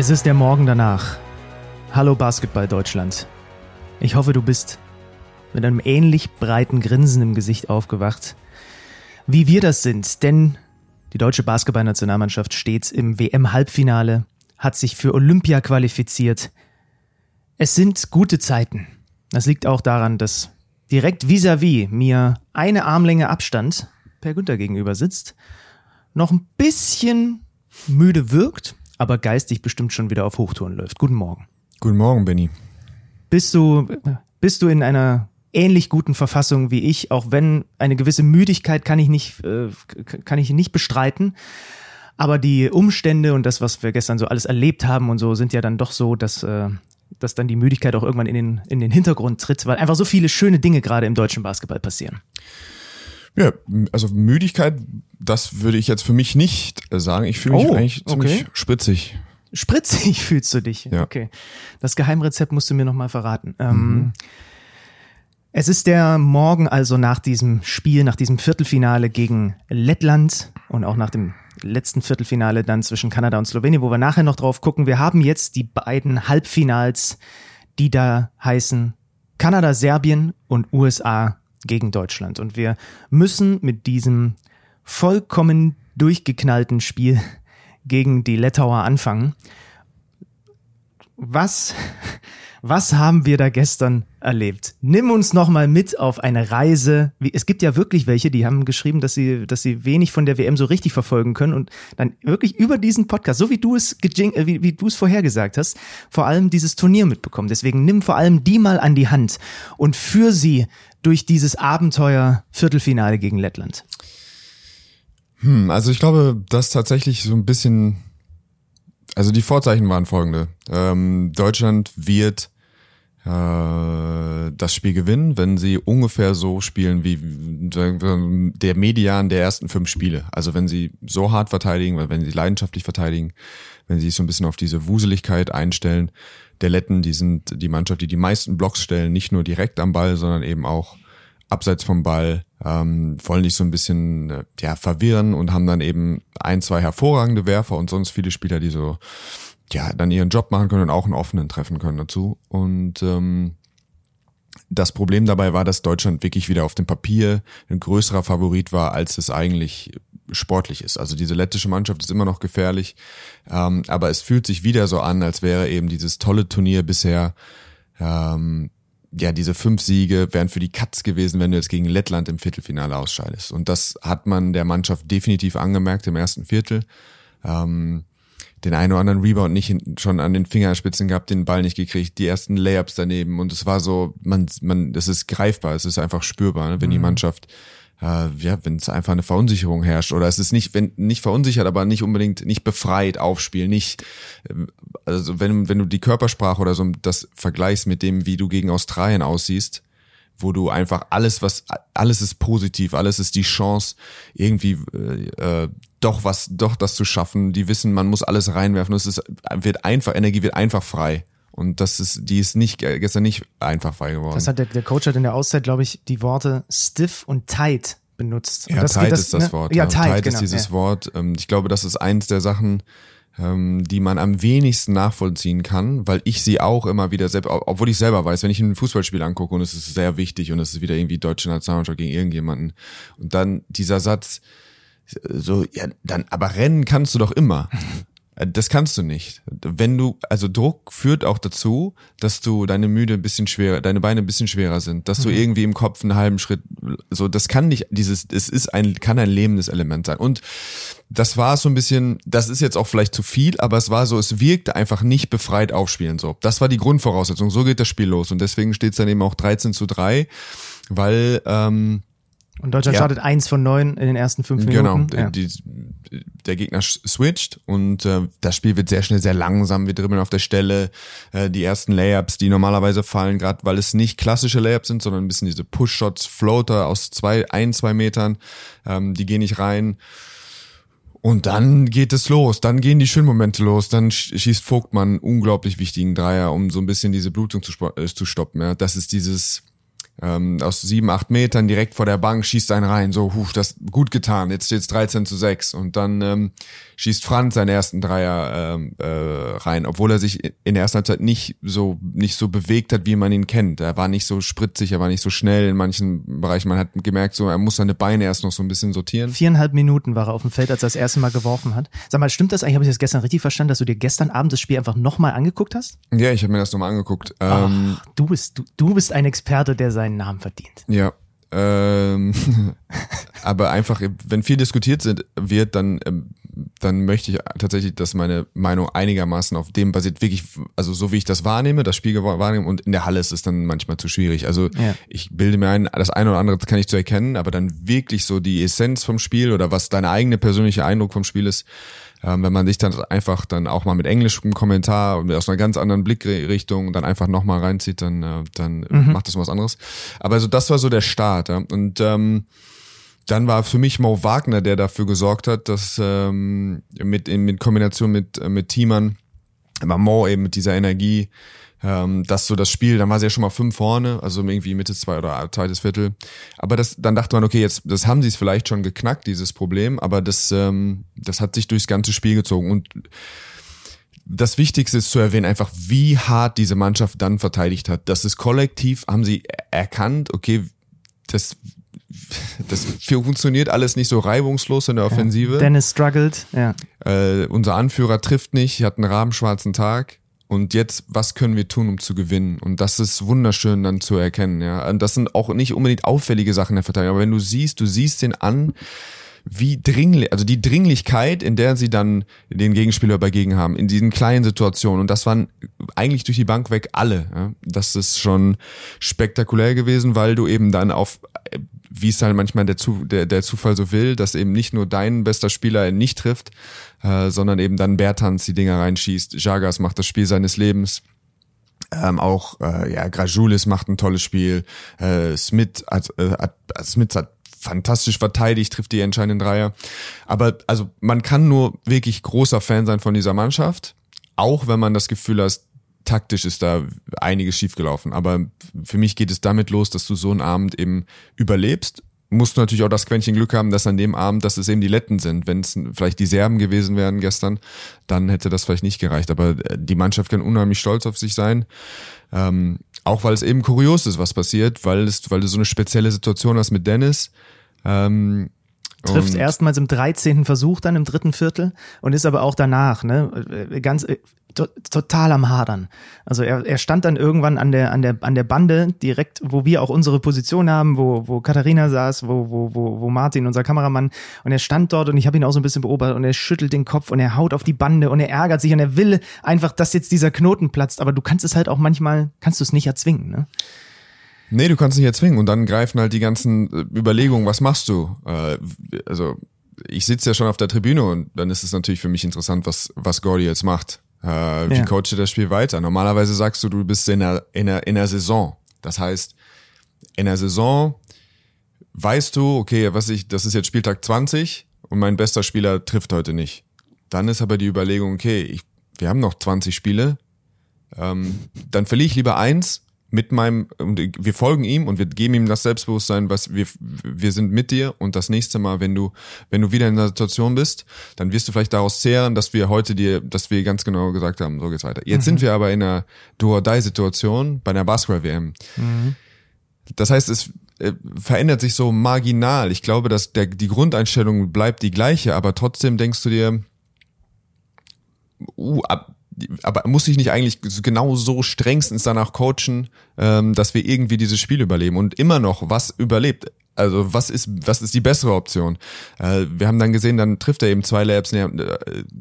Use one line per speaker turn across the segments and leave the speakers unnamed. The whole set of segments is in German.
Es ist der Morgen danach. Hallo Basketball Deutschland. Ich hoffe, du bist mit einem ähnlich breiten Grinsen im Gesicht aufgewacht, wie wir das sind, denn die deutsche Basketballnationalmannschaft steht im WM-Halbfinale, hat sich für Olympia qualifiziert. Es sind gute Zeiten. Das liegt auch daran, dass direkt vis-à-vis -vis mir eine Armlänge Abstand Per Günther gegenüber sitzt, noch ein bisschen müde wirkt, aber geistig bestimmt schon wieder auf Hochtouren läuft. Guten Morgen.
Guten Morgen, Benny.
Bist du, bist du in einer ähnlich guten Verfassung wie ich, auch wenn eine gewisse Müdigkeit kann ich nicht, äh, kann ich nicht bestreiten. Aber die Umstände und das, was wir gestern so alles erlebt haben und so, sind ja dann doch so, dass, äh, dass dann die Müdigkeit auch irgendwann in den, in den Hintergrund tritt, weil einfach so viele schöne Dinge gerade im deutschen Basketball passieren.
Ja, also Müdigkeit, das würde ich jetzt für mich nicht sagen. Ich fühle mich oh, eigentlich ziemlich okay. spritzig.
Spritzig fühlst du dich? Ja. Okay. Das Geheimrezept musst du mir nochmal verraten. Ähm, mhm. es ist der Morgen also nach diesem Spiel, nach diesem Viertelfinale gegen Lettland und auch nach dem letzten Viertelfinale dann zwischen Kanada und Slowenien, wo wir nachher noch drauf gucken. Wir haben jetzt die beiden Halbfinals, die da heißen Kanada, Serbien und USA gegen Deutschland. Und wir müssen mit diesem vollkommen durchgeknallten Spiel gegen die Lettauer anfangen. Was, was haben wir da gestern erlebt? Nimm uns noch mal mit auf eine Reise. Es gibt ja wirklich welche, die haben geschrieben, dass sie, dass sie wenig von der WM so richtig verfolgen können und dann wirklich über diesen Podcast, so wie du es, äh, wie, wie du es vorhergesagt hast, vor allem dieses Turnier mitbekommen. Deswegen nimm vor allem die mal an die Hand und führ sie durch dieses Abenteuer Viertelfinale gegen Lettland?
Hm, also ich glaube, dass tatsächlich so ein bisschen, also die Vorzeichen waren folgende. Ähm, Deutschland wird äh, das Spiel gewinnen, wenn sie ungefähr so spielen wie der Median der ersten fünf Spiele. Also wenn sie so hart verteidigen, wenn sie leidenschaftlich verteidigen, wenn sie sich so ein bisschen auf diese Wuseligkeit einstellen, der Letten, die sind die Mannschaft, die die meisten Blocks stellen, nicht nur direkt am Ball, sondern eben auch abseits vom Ball, ähm, wollen dich so ein bisschen äh, ja, verwirren und haben dann eben ein, zwei hervorragende Werfer und sonst viele Spieler, die so ja dann ihren Job machen können und auch einen offenen treffen können dazu. Und ähm, das Problem dabei war, dass Deutschland wirklich wieder auf dem Papier ein größerer Favorit war, als es eigentlich sportlich ist. Also diese lettische Mannschaft ist immer noch gefährlich, ähm, aber es fühlt sich wieder so an, als wäre eben dieses tolle Turnier bisher ähm, ja, diese fünf Siege wären für die Katz gewesen, wenn du jetzt gegen Lettland im Viertelfinale ausscheidest. Und das hat man der Mannschaft definitiv angemerkt im ersten Viertel. Ähm, den einen oder anderen Rebound nicht schon an den Fingerspitzen gehabt, den Ball nicht gekriegt, die ersten Layups daneben und es war so, man, man, das ist greifbar, es ist einfach spürbar, ne? wenn mhm. die Mannschaft äh, ja, wenn es einfach eine Verunsicherung herrscht oder es ist nicht, wenn nicht verunsichert, aber nicht unbedingt nicht befreit aufspielen, nicht, äh, also wenn wenn du die Körpersprache oder so das vergleichst mit dem, wie du gegen Australien aussiehst, wo du einfach alles, was alles ist positiv, alles ist die Chance irgendwie äh, äh, doch was, doch das zu schaffen. Die wissen, man muss alles reinwerfen. Es ist wird einfach Energie wird einfach frei. Und das ist, die ist nicht gestern nicht einfach frei geworden.
Das hat der, der Coach hat in der Auszeit, glaube ich, die Worte stiff und tight benutzt. Und
ja,
das,
tight
das,
ist das ne? Wort.
Ja, tight, tight
genau, ist dieses
ja.
Wort. Ähm, ich glaube, das ist eins der Sachen, ähm, die man am wenigsten nachvollziehen kann, weil ich sie auch immer wieder selbst, obwohl ich selber weiß, wenn ich ein Fußballspiel angucke und es ist sehr wichtig und es ist wieder irgendwie deutsche Nationalmannschaft gegen irgendjemanden und dann dieser Satz, so, ja, dann, aber rennen kannst du doch immer. Äh, das kannst du nicht. Wenn du, also Druck führt auch dazu, dass du deine Müde ein bisschen schwerer, deine Beine ein bisschen schwerer sind, dass mhm. du irgendwie im Kopf einen halben Schritt, so, das kann nicht, dieses, es ist ein, kann ein lähmendes Element sein. Und das war so ein bisschen, das ist jetzt auch vielleicht zu viel, aber es war so, es wirkte einfach nicht befreit aufspielen, so. Das war die Grundvoraussetzung. So geht das Spiel los. Und deswegen steht es dann eben auch 13 zu 3, weil, ähm,
und Deutschland ja. startet eins von neun in den ersten fünf
genau.
Minuten.
Genau, ja. die, der Gegner switcht und äh, das Spiel wird sehr schnell sehr langsam. Wir dribbeln auf der Stelle. Äh, die ersten Layups, die normalerweise fallen, gerade weil es nicht klassische Layups sind, sondern ein bisschen diese Push-Shots, Floater aus zwei, ein, zwei Metern, ähm, die gehen nicht rein. Und dann geht es los, dann gehen die schönen Momente los, dann schießt Vogtmann unglaublich wichtigen Dreier, um so ein bisschen diese Blutung zu, äh, zu stoppen. Ja. Das ist dieses ähm, aus sieben, acht Metern direkt vor der Bank, schießt einen rein, so, huf, das gut getan, jetzt steht's 13 zu 6 und dann ähm, schießt Franz seinen ersten Dreier ähm, äh, rein, obwohl er sich in der ersten Halbzeit nicht so nicht so bewegt hat, wie man ihn kennt. Er war nicht so spritzig, er war nicht so schnell in manchen Bereichen. Man hat gemerkt, so er muss seine Beine erst noch so ein bisschen sortieren.
Viereinhalb Minuten war er auf dem Feld, als er das erste Mal geworfen hat. Sag mal, stimmt das eigentlich? Habe ich das gestern richtig verstanden, dass du dir gestern Abend das Spiel einfach nochmal angeguckt hast?
Ja, ich habe mir das nochmal angeguckt. Ähm,
Ach, du bist du, du bist ein Experte, der seinen Namen verdient.
Ja. Ähm, aber einfach, wenn viel diskutiert sind, wird, dann, ähm, dann möchte ich tatsächlich, dass meine Meinung einigermaßen auf dem basiert, wirklich, also so wie ich das wahrnehme, das Spiel wahrnehme und in der Halle ist es dann manchmal zu schwierig. Also
Ja.
ich bilde mir ein, das eine oder andere kann ich zu erkennen, aber dann wirklich so die Essenz vom Spiel oder was deine eigene persönliche Eindruck vom Spiel ist, ähm, wenn man sich dann einfach dann auch mal mit englischem Kommentar und aus einer ganz anderen Blickrichtung dann einfach nochmal reinzieht, dann, äh, dann macht das was anderes. Aber also das war so der Start. Ja? Und ähm, dann war für mich Mo Wagner, der dafür gesorgt hat, dass ähm, mit in mit Kombination mit äh, mit Teamern, Mo eben mit dieser Energie, ähm, dass so das Spiel, dann war sie ja schon mal fünf vorne, also irgendwie Mitte zwei oder zweites Viertel. Aber das, dann dachte man, okay, jetzt, das haben sie es vielleicht schon geknackt, dieses Problem, aber das, ähm, das hat sich durchs ganze Spiel gezogen und das Wichtigste ist zu erwähnen, einfach wie hart diese Mannschaft dann verteidigt hat. Das ist kollektiv, haben sie erkannt, okay, das, das funktioniert alles nicht so reibungslos in der Offensive.
Dennis struggled, ja.
Äh, unser Anführer trifft nicht, hat einen rabenschwarzen Tag. Und jetzt, was können wir tun, um zu gewinnen? Und das ist wunderschön dann zu erkennen, ja. Und das sind auch nicht unbedingt auffällige Sachen der Verteidigung, aber wenn du siehst, du siehst den an, wie dringlich, also die Dringlichkeit, in der sie dann den Gegenspieler übergegen haben, in diesen kleinen Situationen. Und das waren eigentlich durch die Bank weg alle. Ja. Das ist schon spektakulär gewesen, weil du eben dann auf, äh, wie es halt manchmal der, Zu, der, der Zufall so will, dass eben nicht nur dein bester Spieler nicht trifft, äh, sondern eben dann Bertans die Dinger reinschießt. Jagas macht das Spiel seines Lebens. Ähm, auch äh, ja, Grajulis macht ein tolles Spiel. Äh, Smith hat, äh, hat Smith hat fantastisch verteidigt, trifft die entscheidenden Dreier. Aber also man kann nur wirklich großer Fan sein von dieser Mannschaft, auch wenn man das Gefühl hat, taktisch ist da einiges schiefgelaufen. Aber für mich geht es damit los, dass du so einen Abend eben überlebst. Musst du natürlich auch das Quäntchen Glück haben, dass an dem Abend, dass es eben die Letten sind. Wenn es vielleicht die Serben gewesen wären gestern, dann hätte das vielleicht nicht gereicht. Aber äh, die Mannschaft kann unheimlich stolz auf sich sein. Ähm, auch weil es eben kurios ist, was passiert, weil es, weil du so eine spezielle Situation hast mit Dennis. Ähm,
Trifft
und-
erstmals im 13. Versuch, dann im dritten Viertel und ist aber auch danach, ne, äh, ganz äh, to total am Hadern. Also er, er stand dann irgendwann an der, an der, an der Bande, direkt, wo wir auch unsere Position haben, wo, wo Katharina saß, wo, wo, wo, wo Martin, unser Kameramann, und er stand dort und ich habe ihn auch so ein bisschen beobachtet und er schüttelt den Kopf und er haut auf die Bande und er ärgert sich und er will einfach, dass jetzt dieser Knoten platzt, aber du kannst es halt auch manchmal, kannst du es nicht erzwingen, ne?
Nee, du kannst nicht erzwingen und dann greifen halt die ganzen äh, Überlegungen, was machst du? Äh, also ich sitze ja schon auf der Tribüne und dann ist es natürlich für mich interessant, was, was Gordy jetzt macht. Äh, wie
Ja.
coacht er das Spiel weiter? Normalerweise sagst du, du bist in der, in der, in der Saison. Das heißt, in der Saison weißt du, okay, was ich, das ist jetzt Spieltag 20 und mein bester Spieler trifft heute nicht. Dann ist aber die Überlegung, okay, ich, wir haben noch 20 Spiele, ähm, dann verliere ich lieber eins mit meinem, und wir folgen ihm und wir geben ihm das Selbstbewusstsein, was wir, wir sind mit dir und das nächste Mal, wenn du, wenn du wieder in der Situation bist, dann wirst du vielleicht daraus zehren, dass wir heute dir, dass wir ganz genau gesagt haben, so geht's weiter. Jetzt sind wir aber in einer Do-or-Die-Situation bei einer Basketball-WM. Das heißt, es äh, verändert sich so marginal. Ich glaube, dass der, die Grundeinstellung bleibt die gleiche, aber trotzdem denkst du dir, uh, ab, aber muss ich nicht eigentlich genau so strengstens danach coachen, ähm, dass wir irgendwie dieses Spiel überleben und immer noch was überlebt? Also was ist was ist die bessere Option? Äh, wir haben dann gesehen, dann trifft er eben zwei Layups äh,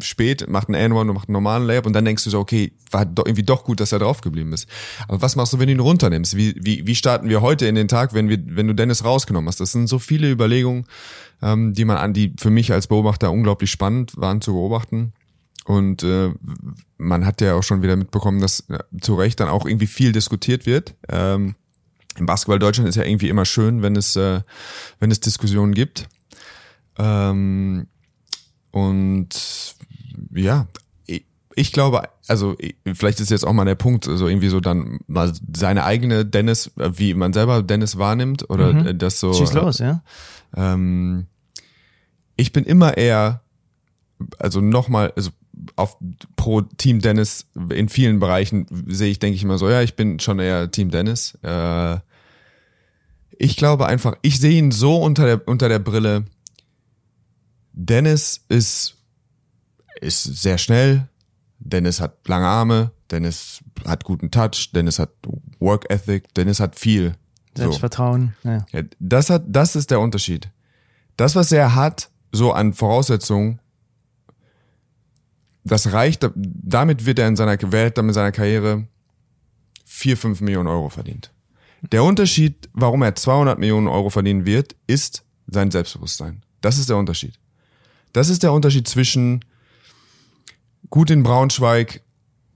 spät, macht einen N1 und macht einen normalen Layup und dann denkst du so, okay, war doch irgendwie doch gut, dass er drauf geblieben ist. Aber was machst du, wenn du ihn runternimmst? Wie, wie, wie starten wir heute in den Tag, wenn wir wenn du Dennis rausgenommen hast? Das sind so viele Überlegungen, ähm, die man an die für mich als Beobachter unglaublich spannend waren zu beobachten. Und äh, man hat ja auch schon wieder mitbekommen, dass ja, zu Recht dann auch irgendwie viel diskutiert wird. Ähm, Im Basketball Deutschland ist ja irgendwie immer schön, wenn es, äh, wenn es Diskussionen gibt. Ähm, und ja, ich glaube, also vielleicht ist jetzt auch mal der Punkt, so also irgendwie so dann mal seine eigene Dennis, wie man selber Dennis wahrnimmt oder mhm. das so.
Schieß los, ja.
Ähm, ich bin immer eher, also nochmal, also auf pro Team Dennis in vielen Bereichen sehe ich, denke ich immer so, ja, ich bin schon eher Team Dennis. Äh, ich glaube einfach, ich sehe ihn so unter der unter der Brille. Dennis ist ist sehr schnell. Dennis hat lange Arme. Dennis hat guten Touch. Dennis hat Work Ethic. Dennis hat viel.
Selbstvertrauen.
So. Ja. Das hat, das ist der Unterschied. Das, was er hat, so an Voraussetzungen, das reicht, damit wird er in seiner Welt, damit seiner Karriere vier, fünf Millionen Euro verdient. Der Unterschied, warum er 200 Millionen Euro verdienen wird, ist sein Selbstbewusstsein. Das ist der Unterschied. Das ist der Unterschied zwischen gut in Braunschweig,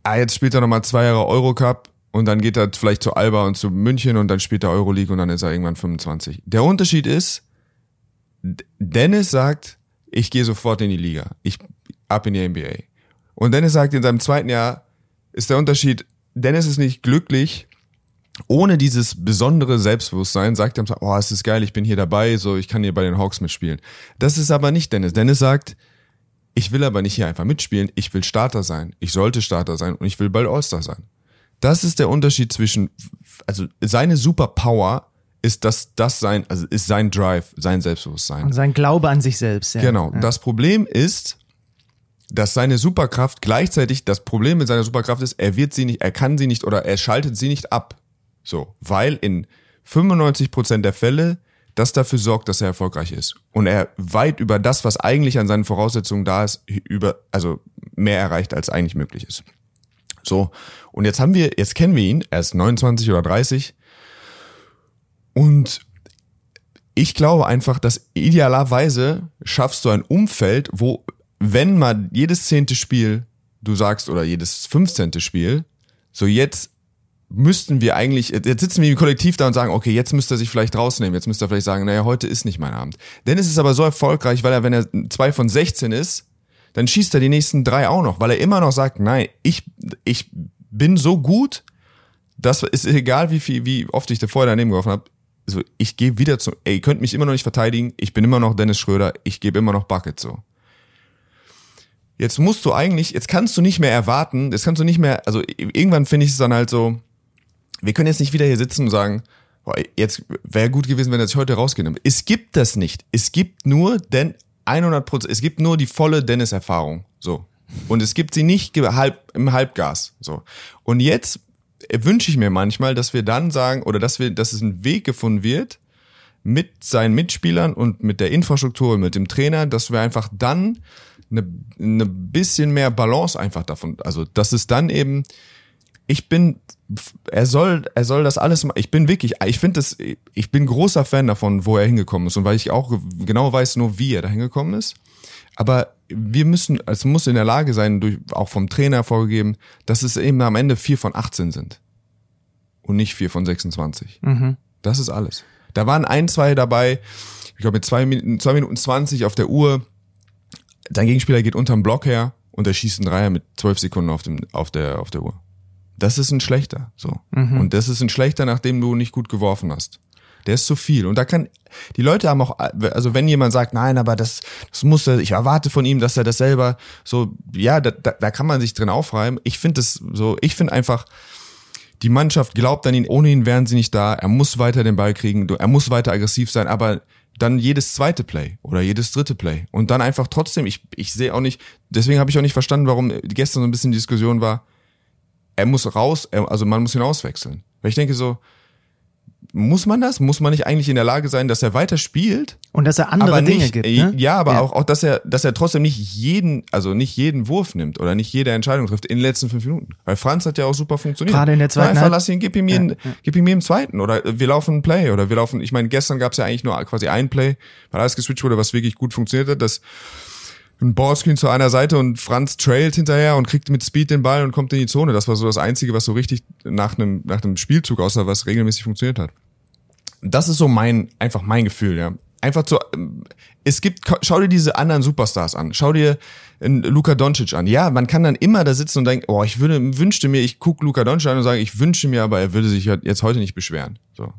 ah, jetzt spielt er nochmal zwei Jahre Eurocup und dann geht er vielleicht zu Alba und zu München und dann spielt er Euroleague und dann ist er irgendwann 25. Der Unterschied ist, Dennis sagt, ich gehe sofort in die Liga. Ich ab in die NBA. Und Dennis sagt, in seinem zweiten Jahr ist der Unterschied, Dennis ist nicht glücklich, ohne dieses besondere Selbstbewusstsein, sagt er, oh, es ist geil, ich bin hier dabei, so, ich kann hier bei den Hawks mitspielen. Das ist aber nicht Dennis. Dennis sagt, ich will aber nicht hier einfach mitspielen, ich will Starter sein. Ich sollte Starter sein und ich will bald All-Star sein. Das ist der Unterschied zwischen, also seine Superpower ist das, das sein, also ist sein Drive, sein Selbstbewusstsein.
Und sein Glaube an sich selbst, ja.
Genau.
Ja.
Das Problem ist, dass seine Superkraft gleichzeitig, das Problem mit seiner Superkraft ist, er wird sie nicht, er kann sie nicht oder er schaltet sie nicht ab. So. Weil in 95 Prozent der Fälle das dafür sorgt, dass er erfolgreich ist. Und er weit über das, was eigentlich an seinen Voraussetzungen da ist, über, also mehr erreicht, als eigentlich möglich ist. So. Und jetzt haben wir, jetzt kennen wir ihn, er ist 29 oder 30. Und ich glaube einfach, dass idealerweise schaffst du ein Umfeld, wo, wenn mal jedes zehnte Spiel du sagst, oder jedes fünfzehnte Spiel, so jetzt müssten wir eigentlich, jetzt sitzen wir im Kollektiv da und sagen, okay, jetzt müsste er sich vielleicht rausnehmen, jetzt müsste er vielleicht sagen, naja, heute ist nicht mein Abend. Dennis ist aber so erfolgreich, weil er, wenn er zwei von 16 ist, dann schießt er die nächsten drei auch noch, weil er immer noch sagt, nein, ich, ich bin so gut, das ist egal, wie viel, wie oft ich da vorher daneben geworfen habe. Also ich gehe wieder zu, ey, ihr könnt mich immer noch nicht verteidigen, ich bin immer noch Dennis Schröder, ich gebe immer noch Bucket so. Jetzt musst du eigentlich, jetzt kannst du nicht mehr erwarten, jetzt kannst du nicht mehr, also irgendwann finde ich es dann halt so, wir können jetzt nicht wieder hier sitzen und sagen, boah, jetzt wäre gut gewesen, wenn er sich heute rausgeht. Es gibt das nicht. Es gibt nur denn 100 Prozent, es gibt nur die volle Dennis-Erfahrung. So. Und es gibt sie nicht im Halbgas. So. Und jetzt wünsche ich mir manchmal, dass wir dann sagen, oder dass wir, dass es ein Weg gefunden wird, mit seinen Mitspielern und mit der Infrastruktur und mit dem Trainer, dass wir einfach dann eine, eine bisschen mehr Balance einfach davon, also dass es dann eben, ich bin er soll, er soll das alles machen. Ich bin wirklich, ich finde das, ich bin großer Fan davon, wo er hingekommen ist und weil ich auch genau weiß nur, wie er da hingekommen ist. Aber wir müssen, es muss in der Lage sein, durch, auch vom Trainer vorgegeben, dass es eben am Ende vier von 18 sind. Und nicht vier von 26. Mhm. Das ist alles. Da waren ein, zwei dabei, ich glaube mit zwei Minuten, zwei Minuten 20 auf der Uhr. Dein Gegenspieler geht unterm Block her und er schießt einen Dreier mit zwölf Sekunden auf, dem, auf, der, auf der Uhr das ist ein schlechter. So. Mhm. Und das ist ein schlechter, nachdem du nicht gut geworfen hast. Der ist zu viel. Und da kann, die Leute haben auch, also wenn jemand sagt, nein, aber das, das muss er, ich erwarte von ihm, dass er das selber, so, ja, da, da, da kann man sich drin aufreiben. Ich finde das so, ich finde einfach, die Mannschaft glaubt an ihn, ohne ihn wären sie nicht da. Er muss weiter den Ball kriegen, er muss weiter aggressiv sein, aber dann jedes zweite Play oder jedes dritte Play. Und dann einfach trotzdem, ich, ich sehe auch nicht, deswegen habe ich auch nicht verstanden, warum gestern so ein bisschen die Diskussion war, er muss raus, also man muss ihn auswechseln. Weil ich denke so, muss man das? Muss man nicht eigentlich in der Lage sein, dass er weiter spielt?
Und dass er andere
nicht,
Dinge gibt. Ne?
Ja, aber ja. Auch, auch, dass er, dass er trotzdem nicht jeden, also nicht jeden Wurf nimmt oder nicht jede Entscheidung trifft in den letzten fünf Minuten. Weil Franz hat ja auch super funktioniert.
Gerade in der zweiten
Einfach lass ihn, gib ihm, jeden, ja, gib ihm jeden zweiten oder wir laufen ein Play oder wir laufen, ich meine, gestern gab es ja eigentlich nur quasi ein Play, weil alles geswitcht wurde, was wirklich gut funktioniert hat, das Ballscreen zu einer Seite und Franz trailt hinterher und kriegt mit Speed den Ball und kommt in die Zone. Das war so das Einzige, was so richtig nach einem, nach einem Spielzug aussah, was regelmäßig funktioniert hat. Das ist so mein, einfach mein Gefühl, ja. einfach zu, es gibt, schau dir diese anderen Superstars an. Schau dir Luka Doncic an. Ja, man kann dann immer da sitzen und denken, oh, ich würde, wünschte mir, ich gucke Luka Doncic an und sage, ich wünsche mir, aber er würde sich jetzt heute nicht beschweren. So.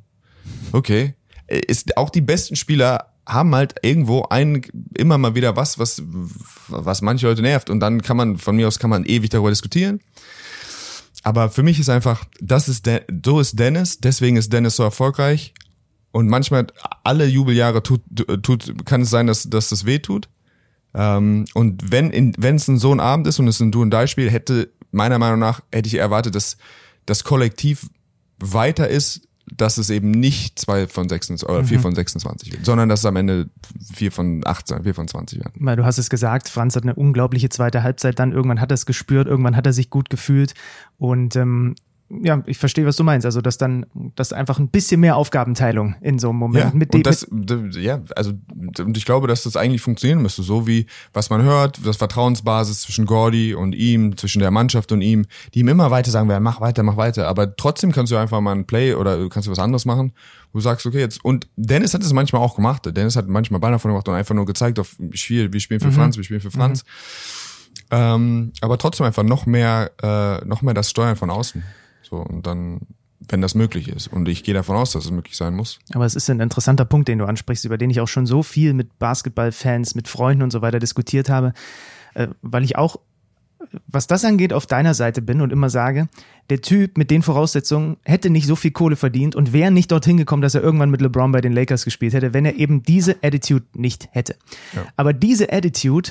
Okay. Ist, auch die besten Spieler haben halt irgendwo ein, immer mal wieder was, was, was manche Leute nervt. Und dann kann man, von mir aus kann man ewig darüber diskutieren. Aber für mich ist einfach, das ist, De so ist Dennis, deswegen ist Dennis so erfolgreich. Und manchmal alle Jubeljahre tut, tut, kann es sein, dass, dass das weh tut. Ähm, und wenn in, wenn es ein so ein Abend ist und es ein Du und Die Spiel, hätte meiner Meinung nach hätte ich erwartet, dass das Kollektiv weiter ist, dass es eben nicht zwei von 26 oder vier mhm. von 26 wird, sondern dass es am Ende vier von 18, vier von 20 werden.
Weil du hast es gesagt, Franz hat eine unglaubliche zweite Halbzeit dann. Irgendwann hat er es gespürt, irgendwann hat er sich gut gefühlt und ähm, ja, ich verstehe, was du meinst. Also, dass dann, dass einfach ein bisschen mehr Aufgabenteilung in so einem Moment
ja, mit dem. Das, ja, also, und ich glaube, dass das eigentlich funktionieren müsste. So wie, was man hört, das Vertrauensbasis zwischen Gordy und ihm, zwischen der Mannschaft und ihm, die ihm immer weiter sagen werden, mach weiter, mach weiter. Aber trotzdem kannst du einfach mal ein Play oder kannst du was anderes machen, wo du sagst, okay, jetzt, und Dennis hat es manchmal auch gemacht. Dennis hat manchmal Ball davon gemacht und einfach nur gezeigt, auf, wir spielen für mhm. Franz, wir spielen für Franz. Mhm. Ähm, aber trotzdem einfach noch mehr, äh, noch mehr das Steuern von außen. So, und dann, wenn das möglich ist. Und ich gehe davon aus, dass es möglich sein muss.
Aber es ist ein interessanter Punkt, den du ansprichst, über den ich auch schon so viel mit Basketballfans, mit Freunden und so weiter diskutiert habe, äh, weil ich auch was das angeht, auf deiner Seite bin und immer sage, der Typ mit den Voraussetzungen hätte nicht so viel Kohle verdient und wäre nicht dorthin gekommen, dass er irgendwann mit LeBron bei den Lakers gespielt hätte, wenn er eben diese Attitude nicht hätte. Ja. Aber diese Attitude,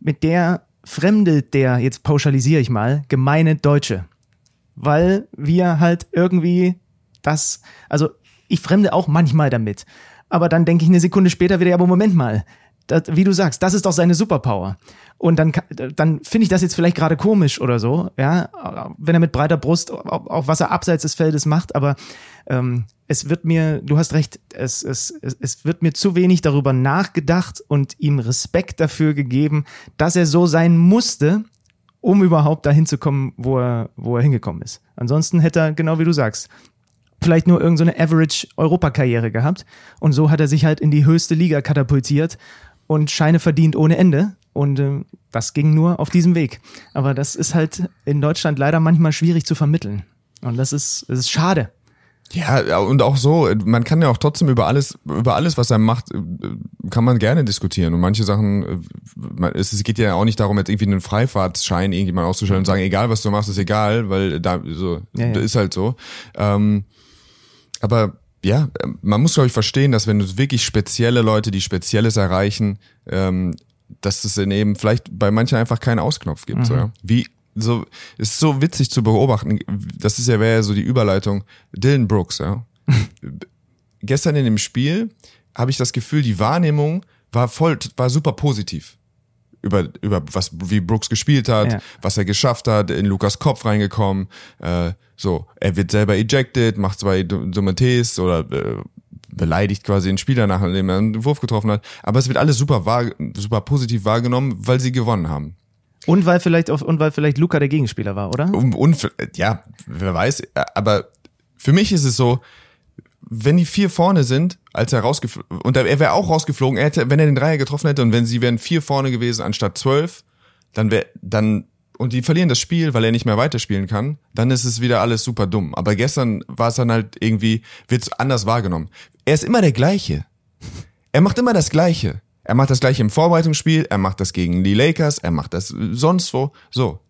mit der Fremde, der, jetzt pauschalisiere ich mal, gemeine Deutsche, weil wir halt irgendwie das, also ich fremde auch manchmal damit. Aber dann denke ich eine Sekunde später wieder, ja, aber Moment mal, das, wie du sagst, das ist doch seine Superpower. Und dann, dann finde ich das jetzt vielleicht gerade komisch oder so, ja, wenn er mit breiter Brust auch, auch was er abseits des Feldes macht, aber ähm, es wird mir, du hast recht, es, es, es, es wird mir zu wenig darüber nachgedacht und ihm Respekt dafür gegeben, dass er so sein musste, um überhaupt dahin zu kommen, wo er, wo er hingekommen ist. Ansonsten hätte er, genau wie du sagst, vielleicht nur irgendeine so Average-Europakarriere gehabt. Und so hat er sich halt in die höchste Liga katapultiert und Scheine verdient ohne Ende. Und äh, das ging nur auf diesem Weg. Aber das ist halt in Deutschland leider manchmal schwierig zu vermitteln. Und das ist, das ist schade.
Ja, und auch so, man kann ja auch trotzdem über alles, über alles, was er macht, äh, kann man gerne diskutieren. Und manche Sachen, äh, es geht ja auch nicht darum, jetzt irgendwie einen Freifahrtsschein irgendjemand auszustellen und sagen, egal was du machst, ist egal, weil da so, ja, ja. ist halt so. Ähm, aber ja, man muss, glaube ich, verstehen, dass wenn du wirklich spezielle Leute, die Spezielles erreichen, ähm, dass es dann eben vielleicht bei manchen einfach keinen Ausknopf gibt. Mhm. So, ja? Wie so, ist so witzig zu beobachten. Das ist ja, wäre ja so die Überleitung. Dylan Brooks, ja. Gestern in dem Spiel habe ich das Gefühl, die Wahrnehmung war voll, war super positiv. Über, über was, wie Brooks gespielt hat, ja. was er geschafft hat, in Lukas Kopf reingekommen, äh, so, er wird selber ejected, macht zwei dumme Ts oder äh, beleidigt quasi den Spieler, nachdem er einen Wurf getroffen hat. Aber es wird alles super, wahr, super positiv wahrgenommen, weil sie gewonnen haben.
Und weil vielleicht auf, und weil vielleicht Luca der Gegenspieler war, oder?
Und, und ja, wer weiß, aber für mich ist es so, wenn die vier vorne sind, als er rausgeflogen, und er wäre auch rausgeflogen, er hätte, wenn er den Dreier getroffen hätte und wenn sie wären vier vorne gewesen anstatt zwölf, dann wäre, dann, und die verlieren das Spiel, weil er nicht mehr weiterspielen kann, dann ist es wieder alles super dumm. Aber gestern war es dann halt irgendwie, wird's anders wahrgenommen. Er ist immer der gleiche. Er macht immer das Gleiche. Er macht das gleiche im Vorbereitungsspiel, er macht das gegen die Lakers, er macht das sonst wo. So.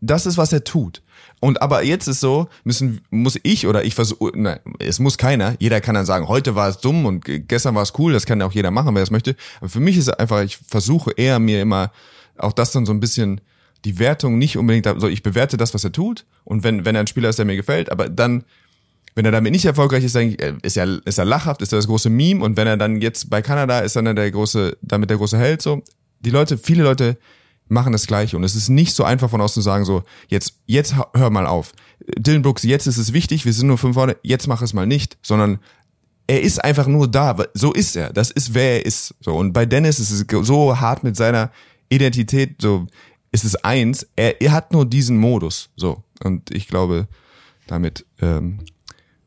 Das ist, was er tut. Und aber jetzt ist so, müssen, muss ich oder ich versuche, nein, es muss keiner. Jeder kann dann sagen, heute war es dumm und gestern war es cool, das kann auch jeder machen, wer es möchte. Aber für mich ist es einfach, ich versuche eher mir immer auch das dann so ein bisschen die Wertung nicht unbedingt, also ich bewerte das, was er tut. Und wenn, wenn er ein Spieler ist, der mir gefällt, aber dann wenn er damit nicht erfolgreich ist, dann äh, ist er, ist er lachhaft, ist er das große Meme und wenn er dann jetzt bei Kanada ist, dann der große, damit der große Held so. Die Leute, viele Leute machen das Gleiche und es ist nicht so einfach von außen zu sagen so, jetzt, jetzt hör mal auf. Dylan Brooks, jetzt ist es wichtig, wir sind nur fünf vorne, jetzt mach es mal nicht, sondern er ist einfach nur da, so ist er, das ist wer er ist, so. Und bei Dennis ist es so hart mit seiner Identität, so, ist es eins, er, er hat nur diesen Modus, so. Und ich glaube, damit, ähm,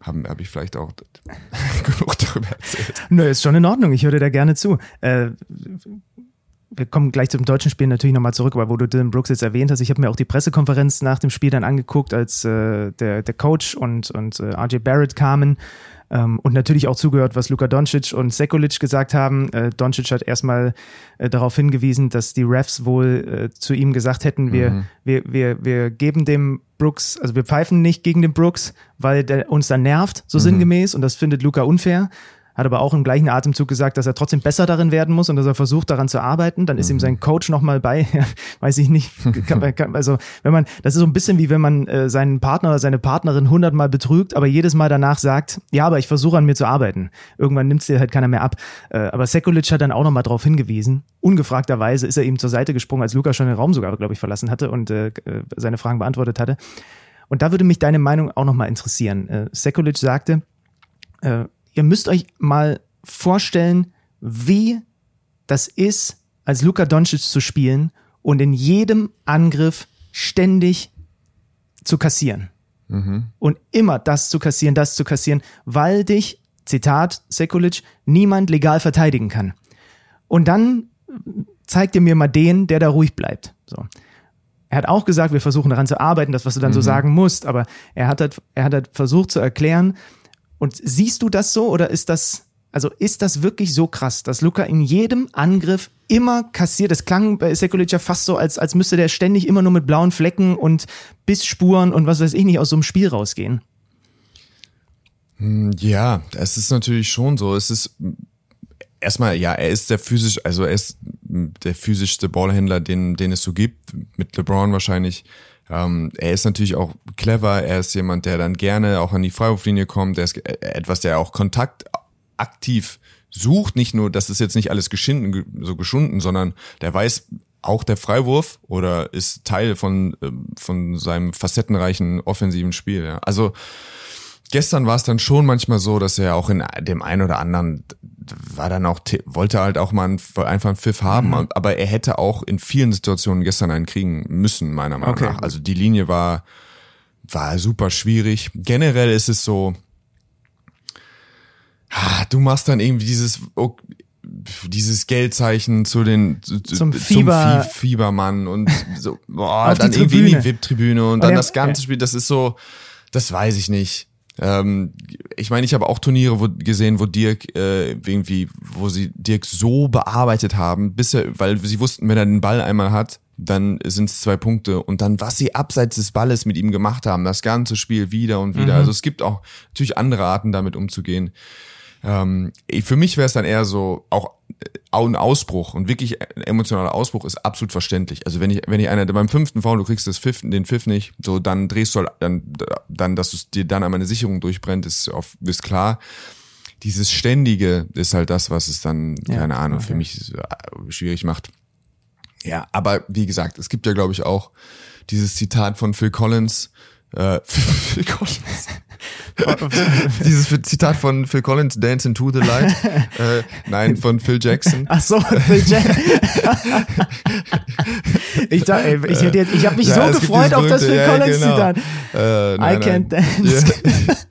habe hab ich vielleicht auch genug darüber erzählt.
Nö, ist schon in Ordnung. Ich höre da gerne zu. Äh, wir kommen gleich zum deutschen Spiel natürlich nochmal zurück, aber wo du Dylan Brooks jetzt erwähnt hast, ich habe mir auch die Pressekonferenz nach dem Spiel dann angeguckt, als äh, der, der Coach und, und äh, RJ Barrett kamen ähm, und natürlich auch zugehört, was Luka Doncic und Sekulic gesagt haben. Äh, Doncic hat erstmal äh, darauf hingewiesen, dass die Refs wohl äh, zu ihm gesagt hätten, wir, mhm. wir, wir, wir geben dem Brooks, also wir pfeifen nicht gegen den Brooks, weil der uns dann nervt, so mhm. sinngemäß, und das findet Luca unfair hat aber auch im gleichen Atemzug gesagt, dass er trotzdem besser darin werden muss und dass er versucht, daran zu arbeiten. Dann ist mhm. ihm sein Coach nochmal bei, weiß ich nicht. Kann, kann, also, wenn man, das ist so ein bisschen wie wenn man äh, seinen Partner oder seine Partnerin hundertmal betrügt, aber jedes Mal danach sagt, ja, aber ich versuche an mir zu arbeiten. Irgendwann nimmt es dir halt keiner mehr ab. Äh, aber Sekulic hat dann auch nochmal darauf hingewiesen. Ungefragterweise ist er ihm zur Seite gesprungen, als Luca schon den Raum sogar, glaube ich, verlassen hatte und äh, äh, seine Fragen beantwortet hatte. Und da würde mich deine Meinung auch nochmal interessieren. Äh, Sekulic sagte, äh, ihr müsst euch mal vorstellen, wie das ist, als Luka Doncic zu spielen und in jedem Angriff ständig zu kassieren. Mhm. Und immer das zu kassieren, das zu kassieren, weil dich, Zitat Sekulic, niemand legal verteidigen kann. Und dann zeigt ihr mir mal den, der da ruhig bleibt. So. Er hat auch gesagt, wir versuchen daran zu arbeiten, das, was du dann mhm. so sagen musst, aber er hat, halt, er hat halt versucht zu erklären, und siehst du das so oder ist das, also ist das wirklich so krass, dass Luca in jedem Angriff immer kassiert? Das klang bei Sekulic ja fast so, als, als müsste der ständig immer nur mit blauen Flecken und Bissspuren und was weiß ich nicht aus so einem Spiel rausgehen.
Hm, ja, es ist natürlich schon so. Es ist erstmal, ja, er ist der physisch, also er ist der physischste Ballhändler, den, den es so gibt, mit LeBron wahrscheinlich. Ähm, er ist natürlich auch clever, er ist jemand, der dann gerne auch an die Freiwurflinie kommt, er ist äh, etwas, der auch Kontakt aktiv sucht, nicht nur, das ist jetzt nicht alles geschinden, so geschunden, sondern der weiß auch der Freiwurf oder ist Teil von, ähm, von seinem facettenreichen offensiven Spiel. Ja. Also gestern war es dann schon manchmal so, dass er auch in dem einen oder anderen war dann auch, wollte halt auch mal einen, einfach einen Pfiff haben, mhm. aber er hätte auch in vielen Situationen gestern einen kriegen müssen, meiner Meinung okay. nach. Also die Linie war, war super schwierig. Generell ist es so, du machst dann irgendwie dieses, dieses Geldzeichen zu den
zum, Fieber.
zum Fiebermann und so boah, dann irgendwie in die VIP-Tribüne und dann ja, das ganze Spiel, das ist so, das weiß ich nicht. Ähm, ich meine, ich habe auch Turniere wo, gesehen, wo Dirk äh, irgendwie, wo sie Dirk so bearbeitet haben, bis er, weil sie wussten, wenn er den Ball einmal hat, dann sind es zwei Punkte und dann, was sie abseits des Balles mit ihm gemacht haben, das ganze Spiel wieder und wieder. Mhm. Also es gibt auch natürlich andere Arten, damit umzugehen. Ähm, für mich wäre es dann eher so, auch äh, ein Ausbruch und wirklich ein emotionaler Ausbruch ist absolut verständlich. Also wenn ich, wenn ich einer beim fünften Foul, du kriegst das Pfiff, den Pfiff nicht, so dann drehst du halt, dann, dann, dass es dir dann einmal eine Sicherung durchbrennt, ist, auf, ist klar. Dieses Ständige ist halt das, was es dann, ja, keine Ahnung, okay. für mich äh, schwierig macht. Ja, aber wie gesagt, es gibt ja, glaube ich, auch dieses Zitat von Phil Collins, äh, Phil Collins. Dieses Zitat von Phil Collins, Dance into the Light. Äh, nein, von Phil Jackson.
Ach so, Phil Jackson. ich dachte, ey, ich, hätte jetzt, ich habe mich ja, so gefreut auf das Phil ja, Collins genau. Zitat. Äh, nein, I can't nein. dance.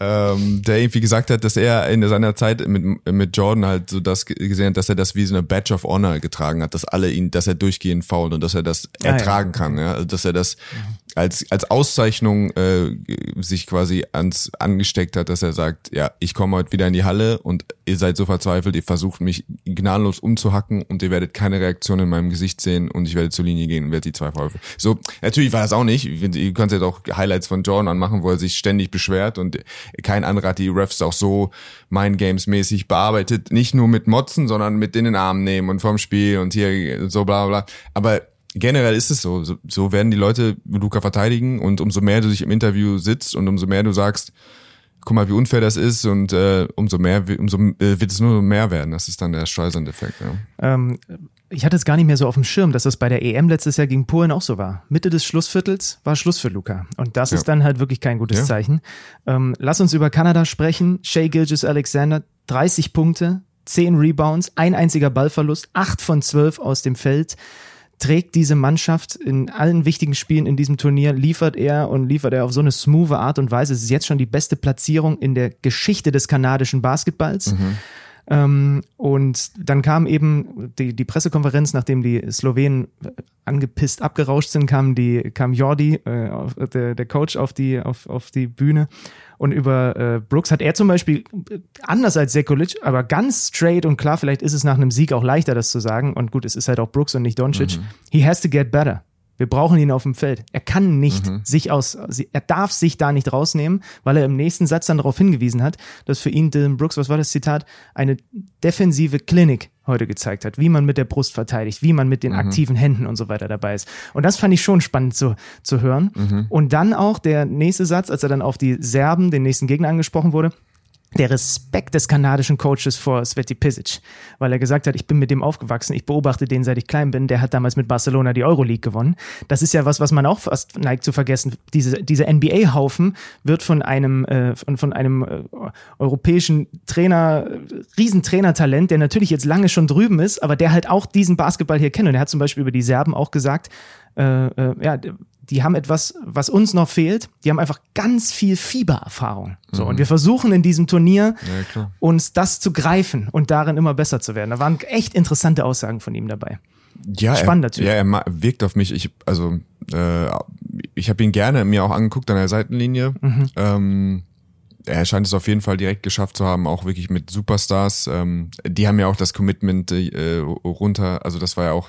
ähm, der irgendwie gesagt hat, dass er in seiner Zeit mit, mit Jordan halt so das gesehen hat, dass er das wie so eine Badge of Honor getragen hat, dass alle ihn, dass er durchgehend fault und dass er das ah, ertragen ja. kann, ja, also dass er das als als Auszeichnung äh, sich quasi ans angesteckt hat, dass er sagt, ja, ich komme heute wieder in die Halle und ihr seid so verzweifelt, ihr versucht mich gnadenlos umzuhacken und ihr werdet keine Reaktion in meinem Gesicht sehen und ich werde zur Linie gehen und werde die zwei Vorwürfe. So, natürlich war das auch nicht. Ihr könnt jetzt auch Highlights von Jordan anmachen, wo er sich ständig beschwert und kein anderer hat die Refs auch so Mind Games mäßig bearbeitet, nicht nur mit Motzen, sondern mit in den Arm nehmen und vom Spiel und hier so bla bla. Aber generell ist es so. so. So werden die Leute Luca verteidigen und umso mehr du dich im Interview sitzt und umso mehr du sagst, guck mal, wie unfair das ist und äh, umso mehr, umso äh, wird es nur mehr werden. Das ist dann der streusand Effekt. Ja.
Ähm, ich hatte es gar nicht mehr so auf dem Schirm, dass das bei der EM letztes Jahr gegen Polen auch so war. Mitte des Schlussviertels war Schluss für Luca. Und das ja. ist dann halt wirklich kein gutes ja. Zeichen. Ähm, lass uns über Kanada sprechen. Shea Gilgis Alexander, 30 Punkte, 10 Rebounds, ein einziger Ballverlust, 8 von 12 aus dem Feld. Trägt diese Mannschaft in allen wichtigen Spielen in diesem Turnier, liefert er und liefert er auf so eine smooth Art und Weise. Es ist jetzt schon die beste Platzierung in der Geschichte des kanadischen Basketballs.
Mhm.
Ähm, und dann kam eben die, die Pressekonferenz, nachdem die Slowenen angepisst abgerauscht sind, kam die kam Jordi, äh, der, der Coach, auf die auf, auf die Bühne und über äh, Brooks hat er zum Beispiel äh, anders als Sekulic, aber ganz straight und klar. Vielleicht ist es nach einem Sieg auch leichter, das zu sagen. Und gut, es ist halt auch Brooks und nicht Doncic.
Mhm.
He has to get better. Wir brauchen ihn auf dem Feld. Er kann nicht
Mhm.
sich aus, er darf sich da nicht rausnehmen, weil er im nächsten Satz dann darauf hingewiesen hat, dass für ihn Dylan Brooks, was war das Zitat, eine defensive Klinik heute gezeigt hat, wie man mit der Brust verteidigt, wie man mit den aktiven Händen und so weiter dabei ist. Und das fand ich schon spannend zu, zu hören. Und dann auch der nächste Satz, als er dann auf die Serben, den nächsten Gegner angesprochen wurde, der Respekt des kanadischen Coaches vor Sveti Pisic, weil er gesagt hat, ich bin mit dem aufgewachsen, ich beobachte den, seit ich klein bin, der hat damals mit Barcelona die Euroleague gewonnen. Das ist ja was, was man auch fast neigt zu vergessen. Diese, dieser NBA-Haufen wird von einem, äh, von, von einem äh, europäischen Trainer, äh, Riesentrainertalent, der natürlich jetzt lange schon drüben ist, aber der halt auch diesen Basketball hier kennt. Und er hat zum Beispiel über die Serben auch gesagt, äh, äh, ja, die haben etwas, was uns noch fehlt. Die haben einfach ganz viel Fiebererfahrung. So, und wir versuchen in diesem Turnier
Ja,
uns das zu greifen und darin immer besser zu werden. Da waren echt interessante Aussagen von ihm dabei.
Ja,
Spannender
er,
Typ.
Ja, er wirkt auf mich. Ich, also, äh, ich habe ihn gerne mir auch angeguckt an der Seitenlinie.
Mhm.
Ähm, er scheint es auf jeden Fall direkt geschafft zu haben, auch wirklich mit Superstars. Ähm, die haben ja auch das Commitment äh, runter. Also das war ja auch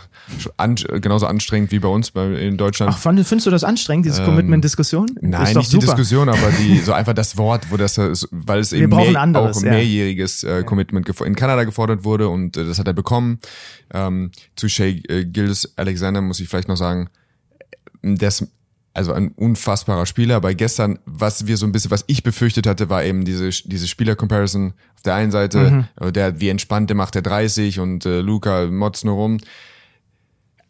an, genauso anstrengend wie bei uns bei, in Deutschland.
Ach, fand, findest du das anstrengend, diese Commitment-Diskussion?
Ähm, Nein,
Ist doch
nicht die
super.
Diskussion, aber die so einfach das Wort, wo das ist, weil es eben mehr,
anderes,
auch
ja.
mehrjähriges äh, Commitment in Kanada gefordert wurde und äh, das hat er bekommen. Ähm, zu Shea äh, Gildes Alexander muss ich vielleicht noch sagen, das also ein unfassbarer Spieler. Bei gestern, was wir so ein bisschen, was ich befürchtet hatte, war eben diese diese Spieler-Comparison. Auf der einen Seite, äh, der wie entspannt, der macht der 30 und äh, Luca motzt nur rum